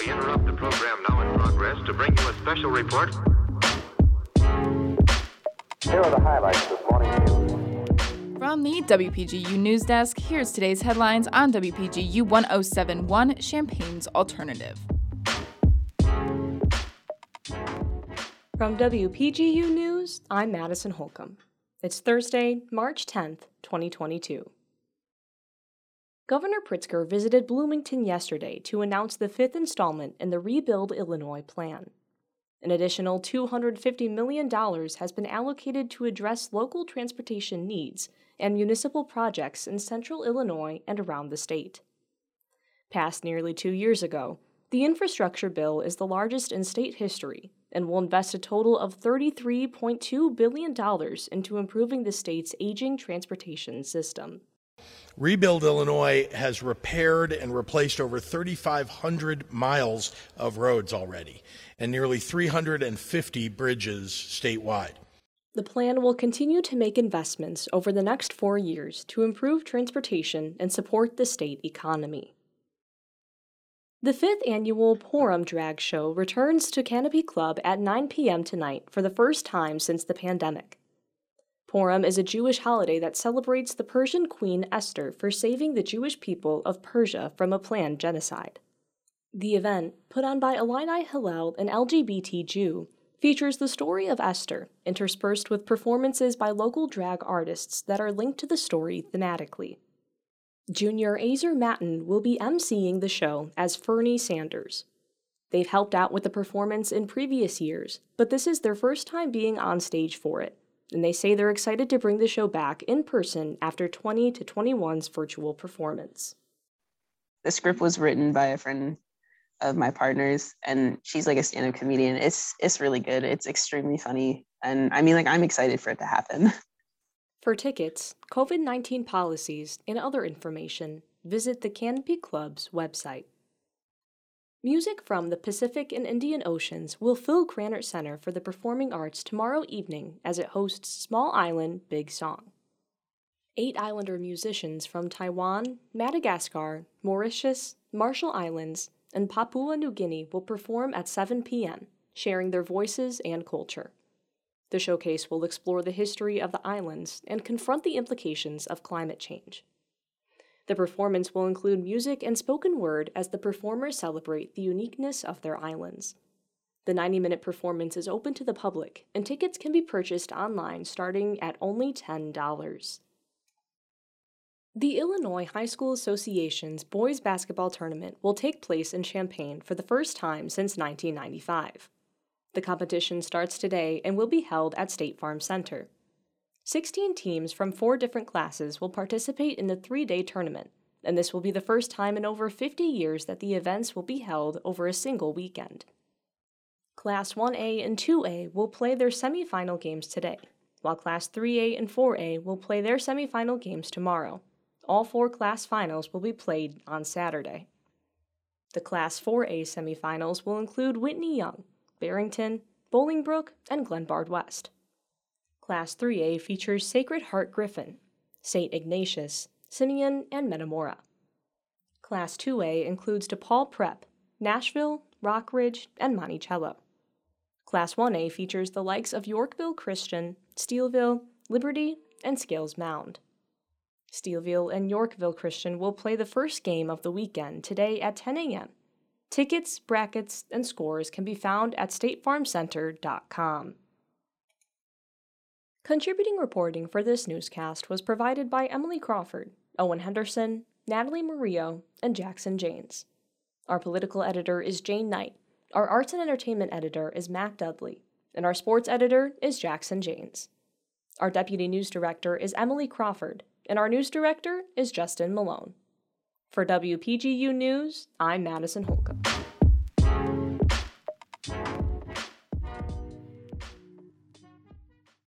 We interrupt the program now in progress to bring you a special report. Here are the highlights this morning's news. From the WPGU News Desk, here's today's headlines on WPGU 1071 Champaign's Alternative. From WPGU News, I'm Madison Holcomb. It's Thursday, March 10th, 2022. Governor Pritzker visited Bloomington yesterday to announce the fifth installment in the Rebuild Illinois plan. An additional $250 million has been allocated to address local transportation needs and municipal projects in central Illinois and around the state. Passed nearly two years ago, the infrastructure bill is the largest in state history and will invest a total of $33.2 billion into improving the state's aging transportation system. Rebuild Illinois has repaired and replaced over 3,500 miles of roads already and nearly 350 bridges statewide. The plan will continue to make investments over the next four years to improve transportation and support the state economy. The fifth annual Purim Drag Show returns to Canopy Club at 9 p.m. tonight for the first time since the pandemic. Purim is a Jewish holiday that celebrates the Persian queen Esther for saving the Jewish people of Persia from a planned genocide. The event, put on by Illini Hillel, an LGBT Jew, features the story of Esther, interspersed with performances by local drag artists that are linked to the story thematically. Junior Azer Matten will be emceeing the show as Fernie Sanders. They've helped out with the performance in previous years, but this is their first time being on stage for it and they say they're excited to bring the show back in person after 20 to 21's virtual performance. The script was written by a friend of my partner's and she's like a stand-up comedian. It's it's really good. It's extremely funny and I mean like I'm excited for it to happen. For tickets, COVID-19 policies, and other information, visit the Canopy Club's website. Music from the Pacific and Indian Oceans will fill Krannert Center for the Performing Arts tomorrow evening as it hosts Small Island Big Song. Eight Islander musicians from Taiwan, Madagascar, Mauritius, Marshall Islands, and Papua New Guinea will perform at 7 p.m., sharing their voices and culture. The showcase will explore the history of the islands and confront the implications of climate change. The performance will include music and spoken word as the performers celebrate the uniqueness of their islands. The 90 minute performance is open to the public, and tickets can be purchased online starting at only $10. The Illinois High School Association's boys basketball tournament will take place in Champaign for the first time since 1995. The competition starts today and will be held at State Farm Center. 16 teams from four different classes will participate in the three day tournament, and this will be the first time in over 50 years that the events will be held over a single weekend. Class 1A and 2A will play their semifinal games today, while Class 3A and 4A will play their semifinal games tomorrow. All four class finals will be played on Saturday. The Class 4A semifinals will include Whitney Young, Barrington, Bolingbrook, and Glenbard West. Class 3A features Sacred Heart Griffin, St. Ignatius, Simeon, and Metamora. Class 2A includes DePaul Prep, Nashville, Rockridge, and Monticello. Class 1A features the likes of Yorkville Christian, Steeleville, Liberty, and Scales Mound. Steeleville and Yorkville Christian will play the first game of the weekend today at 10 a.m. Tickets, brackets, and scores can be found at statefarmcenter.com. Contributing reporting for this newscast was provided by Emily Crawford, Owen Henderson, Natalie Murillo, and Jackson Janes. Our political editor is Jane Knight. Our arts and entertainment editor is Matt Dudley, and our sports editor is Jackson Janes. Our deputy news director is Emily Crawford, and our news director is Justin Malone. For WPGU News, I'm Madison Holcomb.